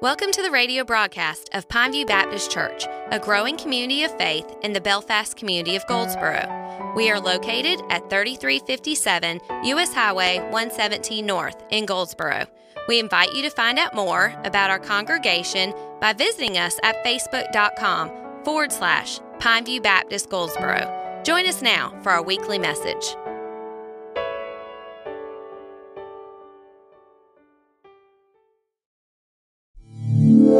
Welcome to the radio broadcast of Pineview Baptist Church, a growing community of faith in the Belfast community of Goldsboro. We are located at 3357 U.S. Highway 117 North in Goldsboro. We invite you to find out more about our congregation by visiting us at facebook.com forward slash Pineview Baptist Goldsboro. Join us now for our weekly message. We're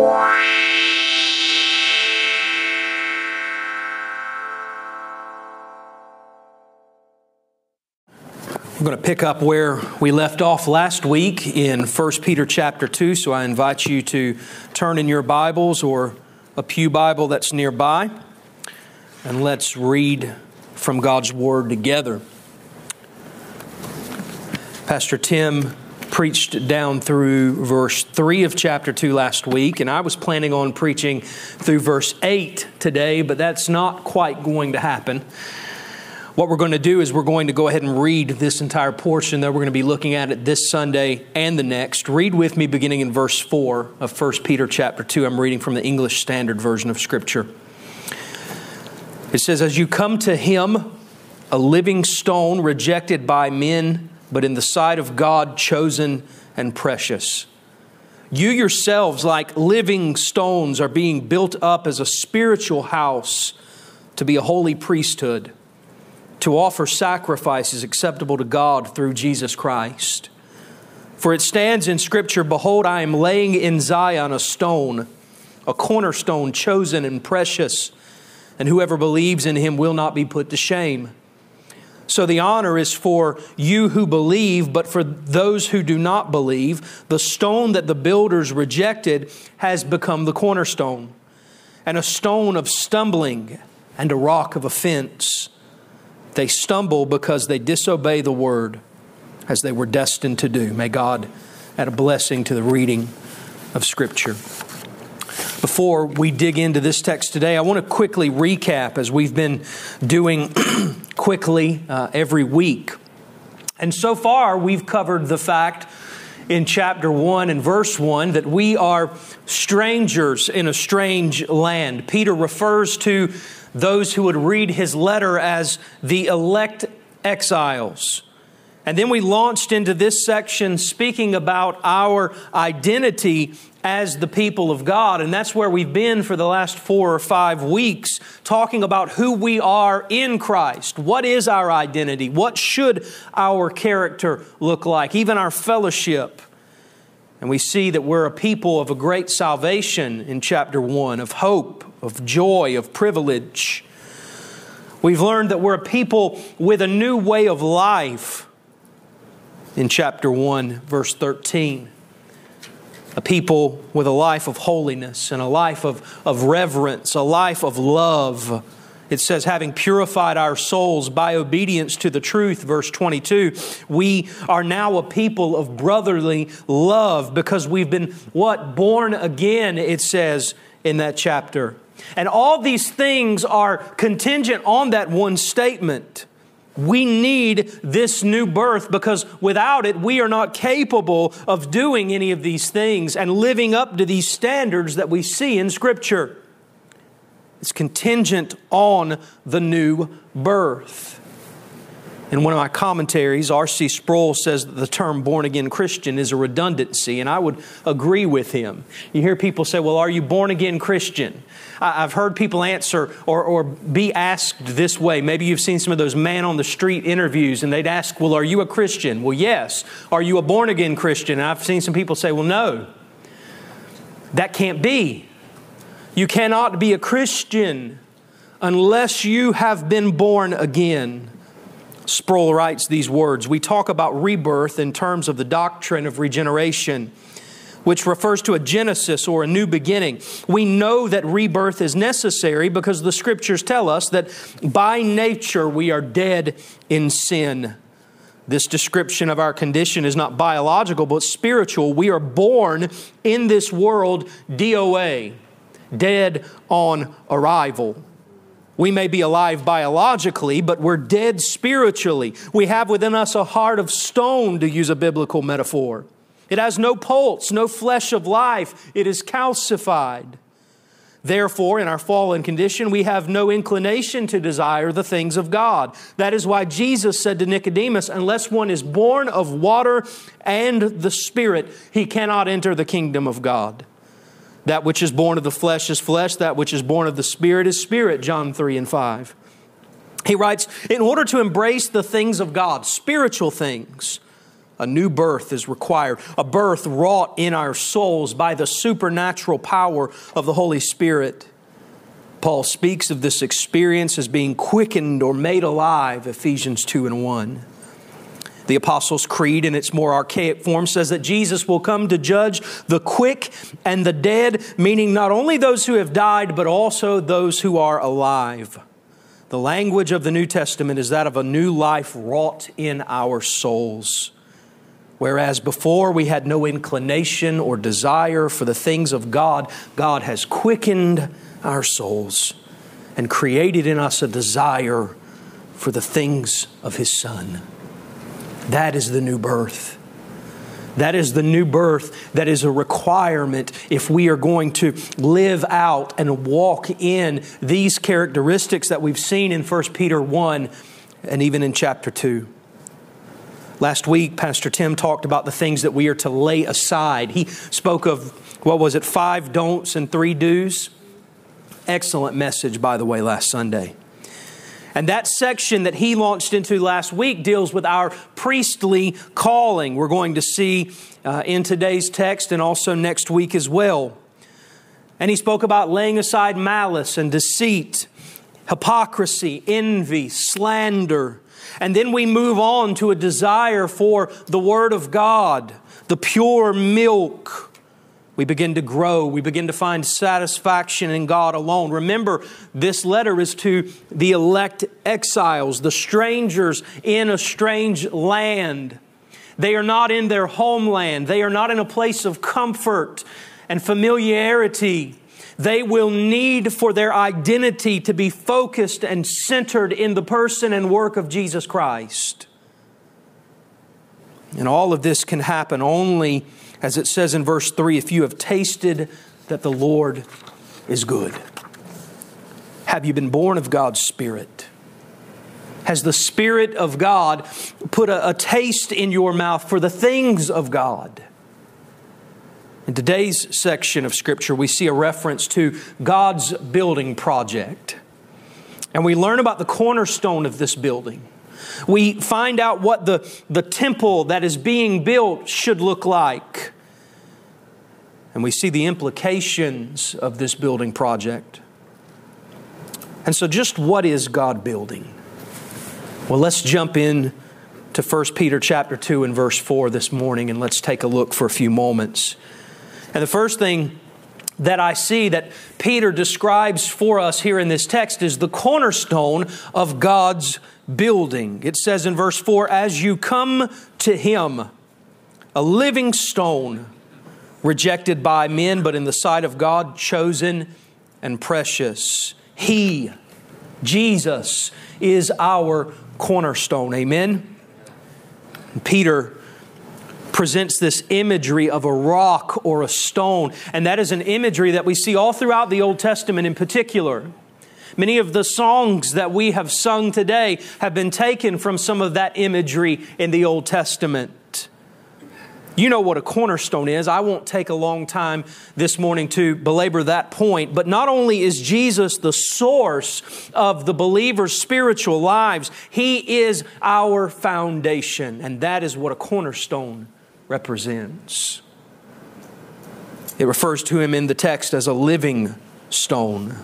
going to pick up where we left off last week in 1 Peter chapter 2. So I invite you to turn in your Bibles or a Pew Bible that's nearby and let's read from God's Word together. Pastor Tim preached down through verse 3 of chapter 2 last week, and I was planning on preaching through verse 8 today, but that's not quite going to happen. What we're going to do is we're going to go ahead and read this entire portion that we're going to be looking at it this Sunday and the next. Read with me beginning in verse 4 of 1 Peter chapter 2. I'm reading from the English Standard Version of Scripture. It says, As you come to him, a living stone rejected by men, but in the sight of God chosen and precious. You yourselves, like living stones, are being built up as a spiritual house to be a holy priesthood to offer sacrifices acceptable to God through Jesus Christ. For it stands in Scripture Behold, I am laying in Zion a stone, a cornerstone chosen and precious, and whoever believes in him will not be put to shame. So the honor is for you who believe, but for those who do not believe, the stone that the builders rejected has become the cornerstone, and a stone of stumbling and a rock of offense. They stumble because they disobey the word as they were destined to do. May God add a blessing to the reading of Scripture. Before we dig into this text today, I want to quickly recap as we've been doing quickly uh, every week. And so far, we've covered the fact in chapter 1 and verse 1 that we are strangers in a strange land. Peter refers to those who would read his letter as the elect exiles. And then we launched into this section speaking about our identity as the people of God. And that's where we've been for the last four or five weeks, talking about who we are in Christ. What is our identity? What should our character look like? Even our fellowship. And we see that we're a people of a great salvation in chapter 1, of hope, of joy, of privilege. We've learned that we're a people with a new way of life in chapter 1, verse 13. A people with a life of holiness and a life of, of reverence, a life of love. It says, having purified our souls by obedience to the truth, verse 22, we are now a people of brotherly love because we've been what? Born again, it says in that chapter. And all these things are contingent on that one statement. We need this new birth because without it, we are not capable of doing any of these things and living up to these standards that we see in Scripture. It's contingent on the new birth. In one of my commentaries, R.C. Sproul says that the term born again Christian is a redundancy, and I would agree with him. You hear people say, Well, are you born again Christian? I've heard people answer or, or be asked this way. Maybe you've seen some of those man on the street interviews, and they'd ask, Well, are you a Christian? Well, yes. Are you a born again Christian? And I've seen some people say, Well, no. That can't be. You cannot be a Christian unless you have been born again. Sproul writes these words We talk about rebirth in terms of the doctrine of regeneration, which refers to a genesis or a new beginning. We know that rebirth is necessary because the scriptures tell us that by nature we are dead in sin. This description of our condition is not biological, but spiritual. We are born in this world DOA, dead on arrival. We may be alive biologically, but we're dead spiritually. We have within us a heart of stone, to use a biblical metaphor. It has no pulse, no flesh of life. It is calcified. Therefore, in our fallen condition, we have no inclination to desire the things of God. That is why Jesus said to Nicodemus, Unless one is born of water and the Spirit, he cannot enter the kingdom of God. That which is born of the flesh is flesh, that which is born of the Spirit is spirit, John 3 and 5. He writes, In order to embrace the things of God, spiritual things, a new birth is required, a birth wrought in our souls by the supernatural power of the Holy Spirit. Paul speaks of this experience as being quickened or made alive, Ephesians 2 and 1. The Apostles' Creed, in its more archaic form, says that Jesus will come to judge the quick and the dead, meaning not only those who have died, but also those who are alive. The language of the New Testament is that of a new life wrought in our souls. Whereas before we had no inclination or desire for the things of God, God has quickened our souls and created in us a desire for the things of His Son. That is the new birth. That is the new birth that is a requirement if we are going to live out and walk in these characteristics that we've seen in 1 Peter 1 and even in chapter 2. Last week, Pastor Tim talked about the things that we are to lay aside. He spoke of, what was it, five don'ts and three do's? Excellent message, by the way, last Sunday. And that section that he launched into last week deals with our priestly calling. We're going to see uh, in today's text and also next week as well. And he spoke about laying aside malice and deceit, hypocrisy, envy, slander, and then we move on to a desire for the Word of God, the pure milk. We begin to grow. We begin to find satisfaction in God alone. Remember, this letter is to the elect exiles, the strangers in a strange land. They are not in their homeland. They are not in a place of comfort and familiarity they will need for their identity to be focused and centered in the person and work of Jesus Christ. And all of this can happen only, as it says in verse 3, if you have tasted that the Lord is good. Have you been born of God's Spirit? Has the Spirit of God put a, a taste in your mouth for the things of God? In today's section of Scripture, we see a reference to God's building project. And we learn about the cornerstone of this building. We find out what the, the temple that is being built should look like. And we see the implications of this building project. And so, just what is God building? Well, let's jump in to 1 Peter chapter 2 and verse 4 this morning and let's take a look for a few moments. And the first thing that I see that Peter describes for us here in this text is the cornerstone of God's building. It says in verse 4 As you come to him, a living stone, rejected by men, but in the sight of God, chosen and precious. He, Jesus, is our cornerstone. Amen. Peter presents this imagery of a rock or a stone, and that is an imagery that we see all throughout the Old Testament in particular. Many of the songs that we have sung today have been taken from some of that imagery in the Old Testament. You know what a cornerstone is. I won't take a long time this morning to belabor that point. But not only is Jesus the source of the believer's spiritual lives, He is our foundation. And that is what a cornerstone represents. It refers to him in the text as a living stone.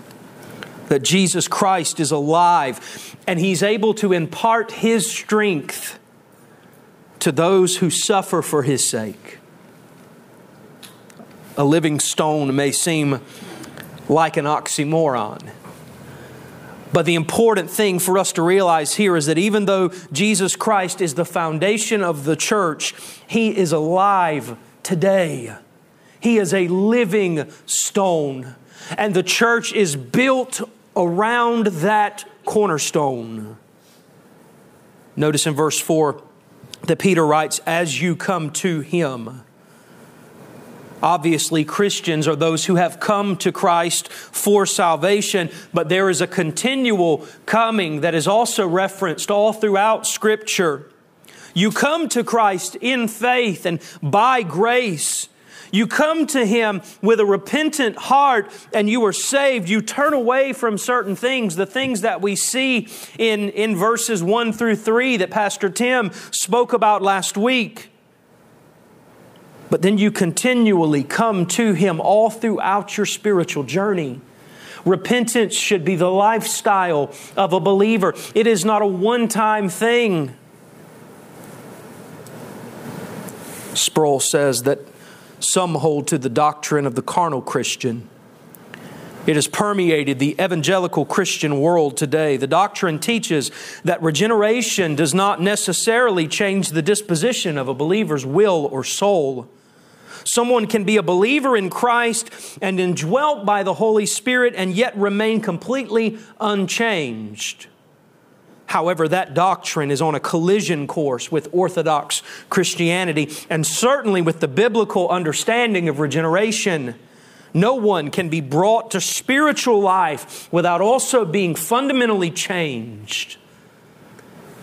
That Jesus Christ is alive and he's able to impart his strength to those who suffer for his sake. A living stone may seem like an oxymoron. But the important thing for us to realize here is that even though Jesus Christ is the foundation of the church, He is alive today. He is a living stone. And the church is built around that cornerstone. Notice in verse 4 that Peter writes, As you come to Him. Obviously, Christians are those who have come to Christ for salvation, but there is a continual coming that is also referenced all throughout Scripture. You come to Christ in faith and by grace. You come to Him with a repentant heart and you are saved. You turn away from certain things, the things that we see in, in verses 1 through 3 that Pastor Tim spoke about last week. But then you continually come to Him all throughout your spiritual journey. Repentance should be the lifestyle of a believer, it is not a one time thing. Sproul says that some hold to the doctrine of the carnal Christian. It has permeated the evangelical Christian world today. The doctrine teaches that regeneration does not necessarily change the disposition of a believer's will or soul. Someone can be a believer in Christ and indwelt by the Holy Spirit and yet remain completely unchanged. However, that doctrine is on a collision course with Orthodox Christianity and certainly with the biblical understanding of regeneration. No one can be brought to spiritual life without also being fundamentally changed.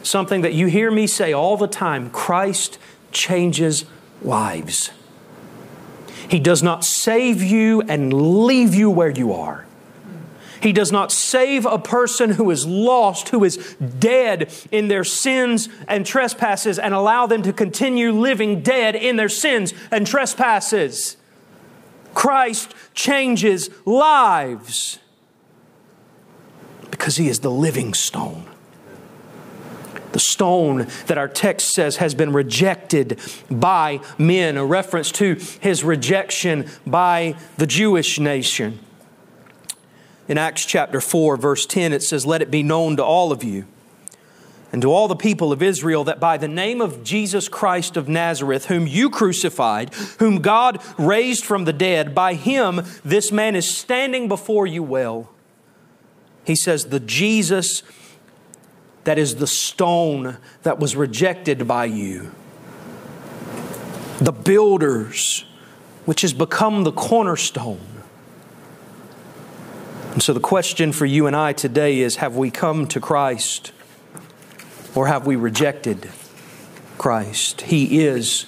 Something that you hear me say all the time Christ changes lives. He does not save you and leave you where you are. He does not save a person who is lost, who is dead in their sins and trespasses, and allow them to continue living dead in their sins and trespasses. Christ changes lives because he is the living stone. The stone that our text says has been rejected by men, a reference to his rejection by the Jewish nation. In Acts chapter 4, verse 10, it says, Let it be known to all of you and to all the people of Israel that by the name of Jesus Christ of Nazareth, whom you crucified, whom God raised from the dead, by him this man is standing before you well. He says, The Jesus that is the stone that was rejected by you, the builders, which has become the cornerstone and so the question for you and I today is have we come to Christ or have we rejected Christ? He is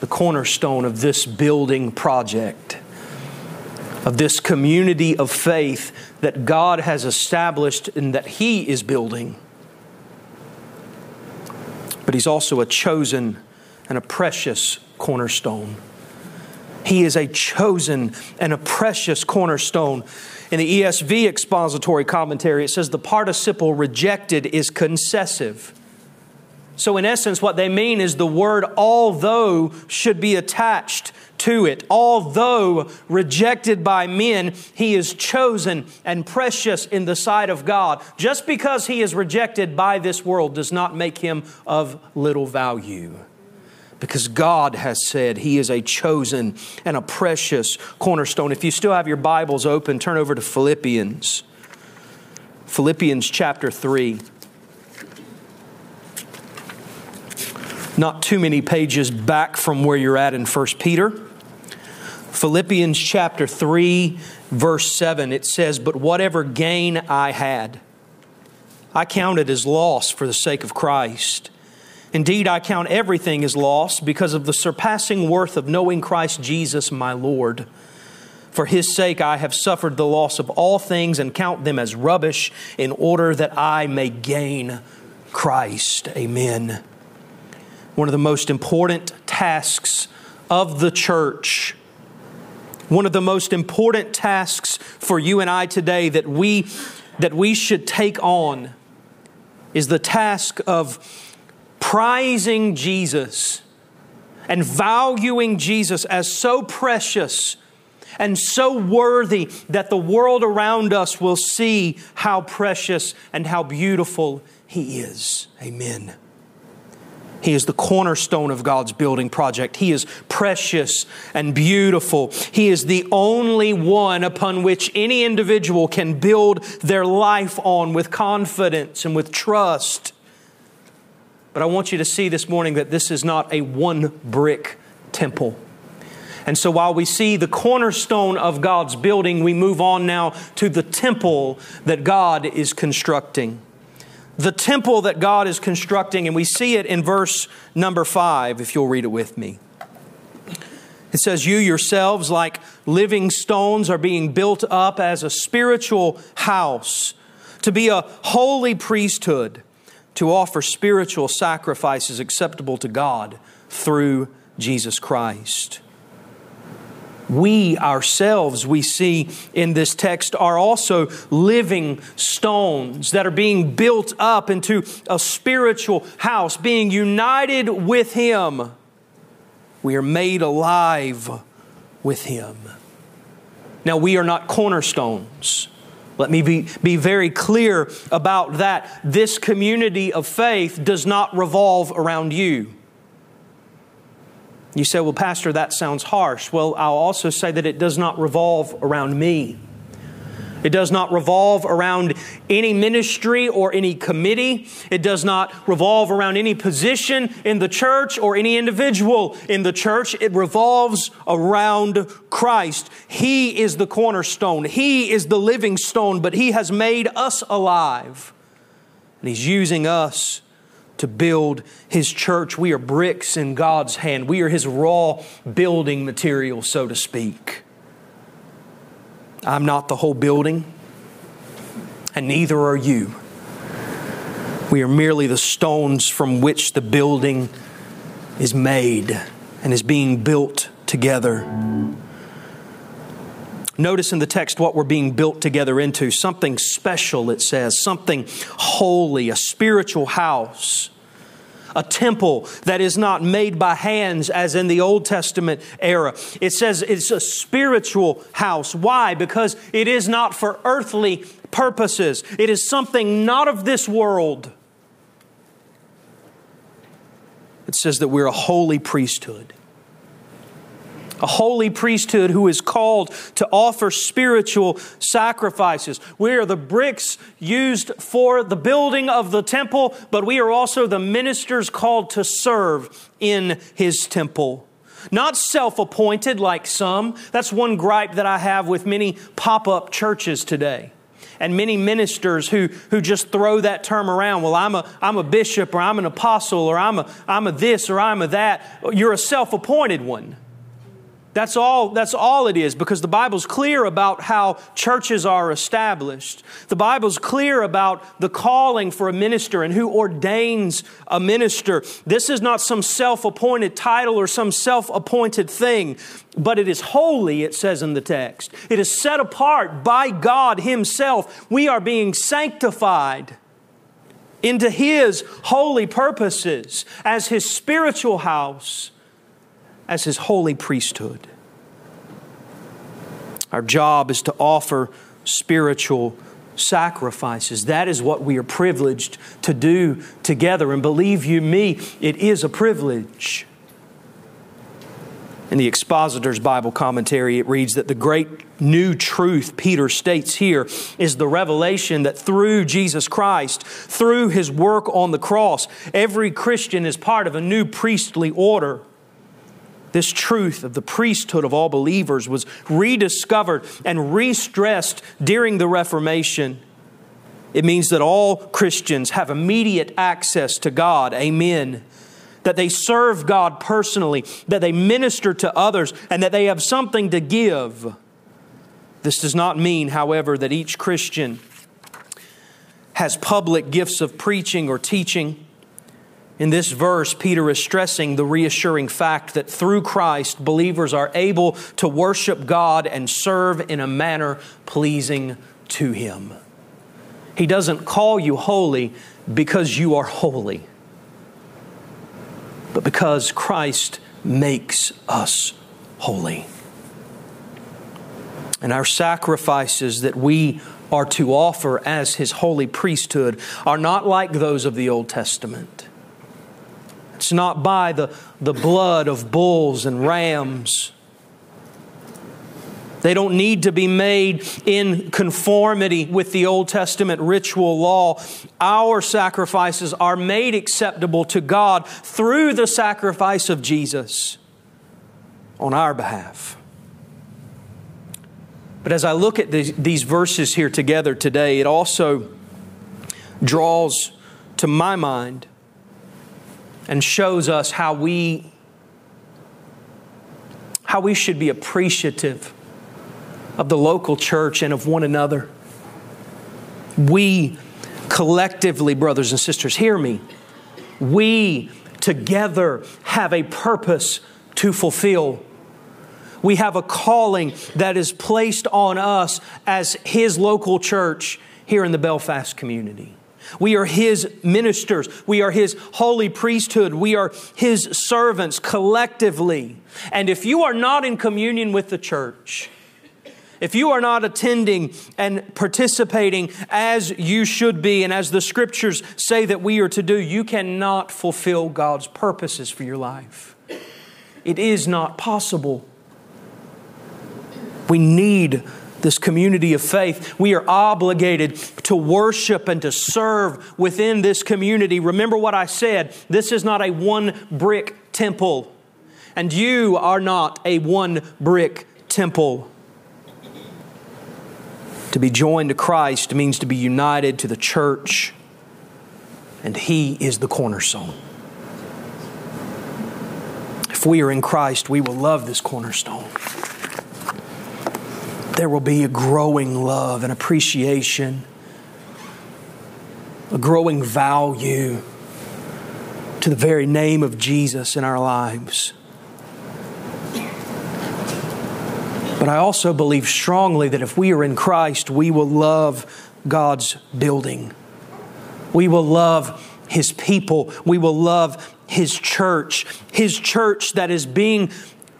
the cornerstone of this building project, of this community of faith that God has established and that He is building. But He's also a chosen and a precious cornerstone. He is a chosen and a precious cornerstone. In the ESV expository commentary, it says the participle rejected is concessive. So, in essence, what they mean is the word although should be attached to it. Although rejected by men, he is chosen and precious in the sight of God. Just because he is rejected by this world does not make him of little value because God has said He is a chosen and a precious cornerstone. If you still have your Bibles open, turn over to Philippians. Philippians chapter 3. Not too many pages back from where you're at in 1 Peter. Philippians chapter 3, verse 7, it says, But whatever gain I had, I counted as loss for the sake of Christ. Indeed, I count everything as loss because of the surpassing worth of knowing Christ Jesus my Lord. For his sake, I have suffered the loss of all things and count them as rubbish in order that I may gain Christ. Amen. One of the most important tasks of the church, one of the most important tasks for you and I today that we, that we should take on is the task of prizing Jesus and valuing Jesus as so precious and so worthy that the world around us will see how precious and how beautiful He is. Amen. He is the cornerstone of God's building project. He is precious and beautiful. He is the only one upon which any individual can build their life on with confidence and with trust. But I want you to see this morning that this is not a one brick temple. And so while we see the cornerstone of God's building, we move on now to the temple that God is constructing. The temple that God is constructing, and we see it in verse number five, if you'll read it with me. It says, You yourselves, like living stones, are being built up as a spiritual house to be a holy priesthood, to offer spiritual sacrifices acceptable to God through Jesus Christ we ourselves, we see in this text, are also living stones that are being built up into a spiritual house, being united with Him. We are made alive with Him. Now, we are not cornerstones. Let me be, be very clear about that. This community of faith does not revolve around you. You say, well, Pastor, that sounds harsh. Well, I'll also say that it does not revolve around me. It does not revolve around any ministry or any committee. It does not revolve around any position in the church or any individual in the church. It revolves around Christ. He is the cornerstone. He is the living stone, but He has made us alive. And He's using us to build his church. We are bricks in God's hand. We are his raw building material, so to speak. I'm not the whole building, and neither are you. We are merely the stones from which the building is made and is being built together. Notice in the text what we're being built together into something special, it says, something holy, a spiritual house, a temple that is not made by hands as in the Old Testament era. It says it's a spiritual house. Why? Because it is not for earthly purposes, it is something not of this world. It says that we're a holy priesthood a holy priesthood who is called to offer spiritual sacrifices. We are the bricks used for the building of the temple, but we are also the ministers called to serve in his temple. Not self appointed like some. That's one gripe that I have with many pop up churches today and many ministers who, who just throw that term around. Well, I'm a, I'm a bishop or I'm an apostle or I'm a, I'm a this or I'm a that. You're a self appointed one. That's all, that's all it is because the Bible's clear about how churches are established. The Bible's clear about the calling for a minister and who ordains a minister. This is not some self appointed title or some self appointed thing, but it is holy, it says in the text. It is set apart by God Himself. We are being sanctified into His holy purposes as His spiritual house as his holy priesthood. Our job is to offer spiritual sacrifices. That is what we are privileged to do together. And believe you me, it is a privilege. In the Expositor's Bible commentary, it reads that the great new truth Peter states here is the revelation that through Jesus Christ, through his work on the cross, every Christian is part of a new priestly order. This truth of the priesthood of all believers was rediscovered and re stressed during the Reformation. It means that all Christians have immediate access to God. Amen. That they serve God personally, that they minister to others, and that they have something to give. This does not mean, however, that each Christian has public gifts of preaching or teaching. In this verse, Peter is stressing the reassuring fact that through Christ, believers are able to worship God and serve in a manner pleasing to Him. He doesn't call you holy because you are holy, but because Christ makes us holy. And our sacrifices that we are to offer as His holy priesthood are not like those of the Old Testament. It's not by the, the blood of bulls and rams. They don't need to be made in conformity with the Old Testament ritual law. Our sacrifices are made acceptable to God through the sacrifice of Jesus on our behalf. But as I look at these, these verses here together today, it also draws to my mind and shows us how we how we should be appreciative of the local church and of one another. We collectively, brothers and sisters, hear me. We together have a purpose to fulfill. We have a calling that is placed on us as His local church here in the Belfast community. We are His ministers. We are His holy priesthood. We are His servants collectively. And if you are not in communion with the church, if you are not attending and participating as you should be and as the scriptures say that we are to do, you cannot fulfill God's purposes for your life. It is not possible. We need this community of faith. We are obligated to worship and to serve within this community. Remember what I said this is not a one brick temple, and you are not a one brick temple. To be joined to Christ means to be united to the church, and He is the cornerstone. If we are in Christ, we will love this cornerstone there will be a growing love and appreciation, a growing value to the very name of Jesus in our lives. But I also believe strongly that if we are in Christ, we will love God's building. We will love His people. We will love His church. His church that is being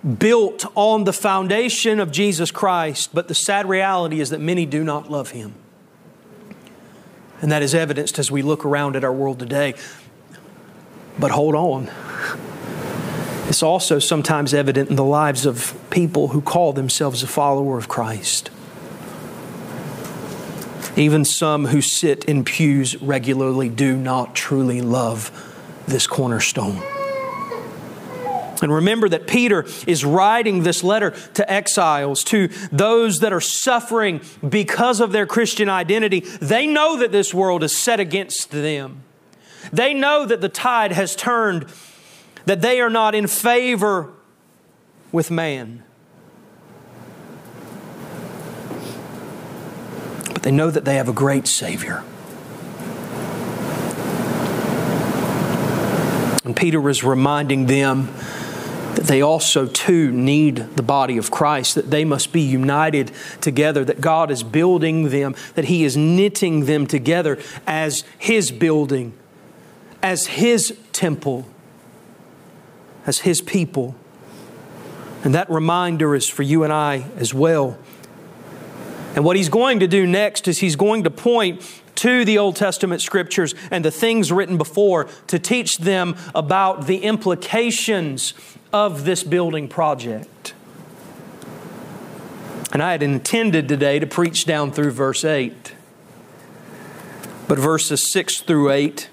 built on the foundation of Jesus Christ, but the sad reality is that many do not love Him. And that is evidenced as we look around at our world today. But hold on. It's also sometimes evident in the lives of people who call themselves a follower of Christ. Even some who sit in pews regularly do not truly love this cornerstone. And remember that Peter is writing this letter to exiles, to those that are suffering because of their Christian identity. They know that this world is set against them. They know that the tide has turned, that they are not in favor with man. But they know that they have a great Savior. And Peter is reminding them that they also too need the body of Christ, that they must be united together, that God is building them, that He is knitting them together as His building, as His temple, as His people. And that reminder is for you and I as well. And what He's going to do next is He's going to point to the Old Testament scriptures and the things written before to teach them about the implications of this building project. And I had intended today to preach down through verse 8. But verses 6 through 8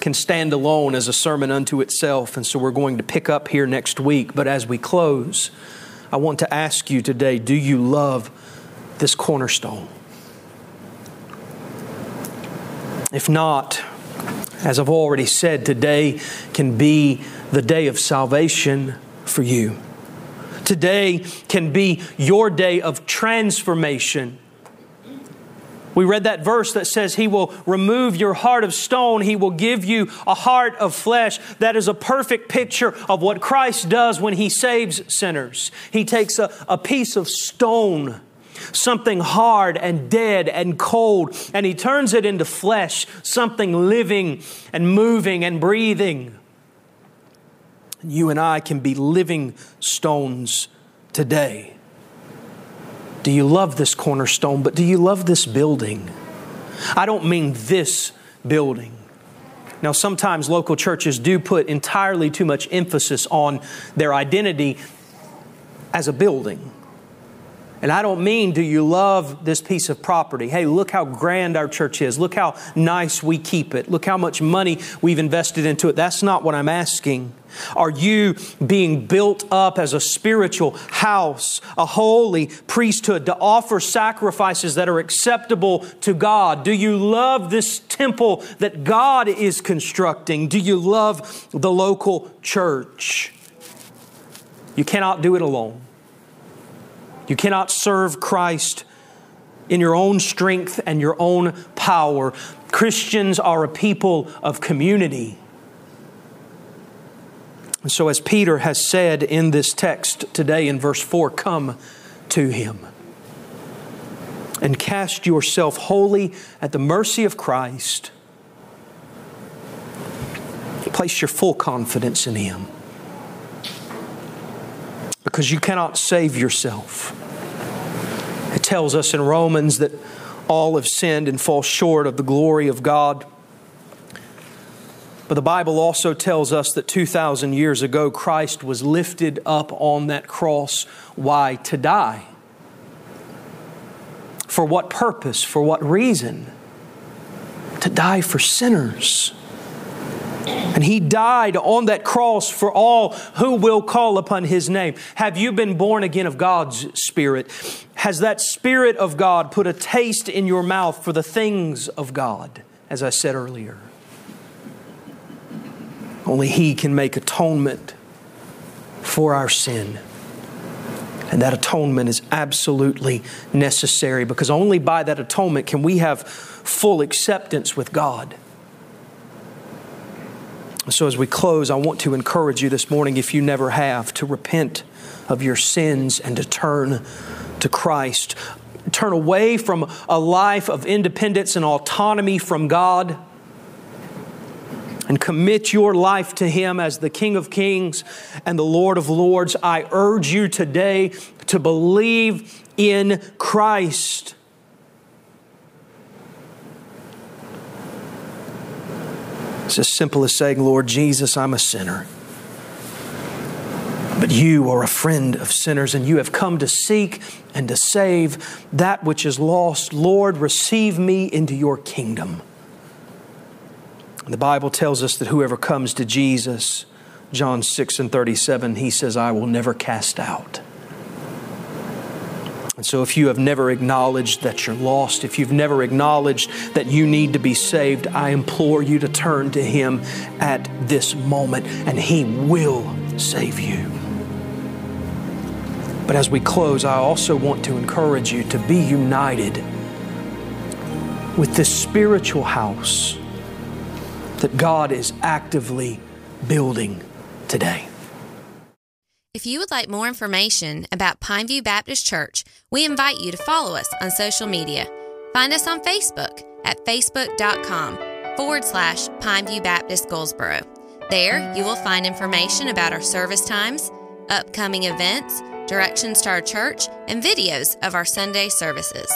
can stand alone as a sermon unto itself. And so we're going to pick up here next week. But as we close, I want to ask you today do you love this cornerstone? If not, as I've already said, today can be the day of salvation for you. Today can be your day of transformation. We read that verse that says, He will remove your heart of stone, He will give you a heart of flesh. That is a perfect picture of what Christ does when He saves sinners. He takes a, a piece of stone, something hard and dead and cold, and He turns it into flesh, something living and moving and breathing. You and I can be living stones today. Do you love this cornerstone, but do you love this building? I don't mean this building. Now, sometimes local churches do put entirely too much emphasis on their identity as a building. And I don't mean, do you love this piece of property? Hey, look how grand our church is. Look how nice we keep it. Look how much money we've invested into it. That's not what I'm asking. Are you being built up as a spiritual house, a holy priesthood to offer sacrifices that are acceptable to God? Do you love this temple that God is constructing? Do you love the local church? You cannot do it alone. You cannot serve Christ in your own strength and your own power. Christians are a people of community. And so, as Peter has said in this text today in verse 4, come to him and cast yourself wholly at the mercy of Christ. Place your full confidence in him because you cannot save yourself. It tells us in Romans that all have sinned and fall short of the glory of God. But the Bible also tells us that 2,000 years ago, Christ was lifted up on that cross. Why? To die. For what purpose? For what reason? To die for sinners. And he died on that cross for all who will call upon his name. Have you been born again of God's Spirit? Has that Spirit of God put a taste in your mouth for the things of God, as I said earlier? Only He can make atonement for our sin. And that atonement is absolutely necessary because only by that atonement can we have full acceptance with God. So, as we close, I want to encourage you this morning, if you never have, to repent of your sins and to turn to Christ. Turn away from a life of independence and autonomy from God and commit your life to Him as the King of Kings and the Lord of Lords, I urge you today to believe in Christ. It's as simple as saying, Lord Jesus, I'm a sinner. But you are a friend of sinners, and you have come to seek and to save that which is lost. Lord, receive me into your kingdom. The Bible tells us that whoever comes to Jesus, John 6 and 37, he says, I will never cast out. And so, if you have never acknowledged that you're lost, if you've never acknowledged that you need to be saved, I implore you to turn to Him at this moment, and He will save you. But as we close, I also want to encourage you to be united with this spiritual house that God is actively building today. If you would like more information about Pineview Baptist Church, we invite you to follow us on social media. Find us on Facebook at facebook.com forward slash Pineview Baptist Goldsboro. There, you will find information about our service times, upcoming events, directions to our church, and videos of our Sunday services.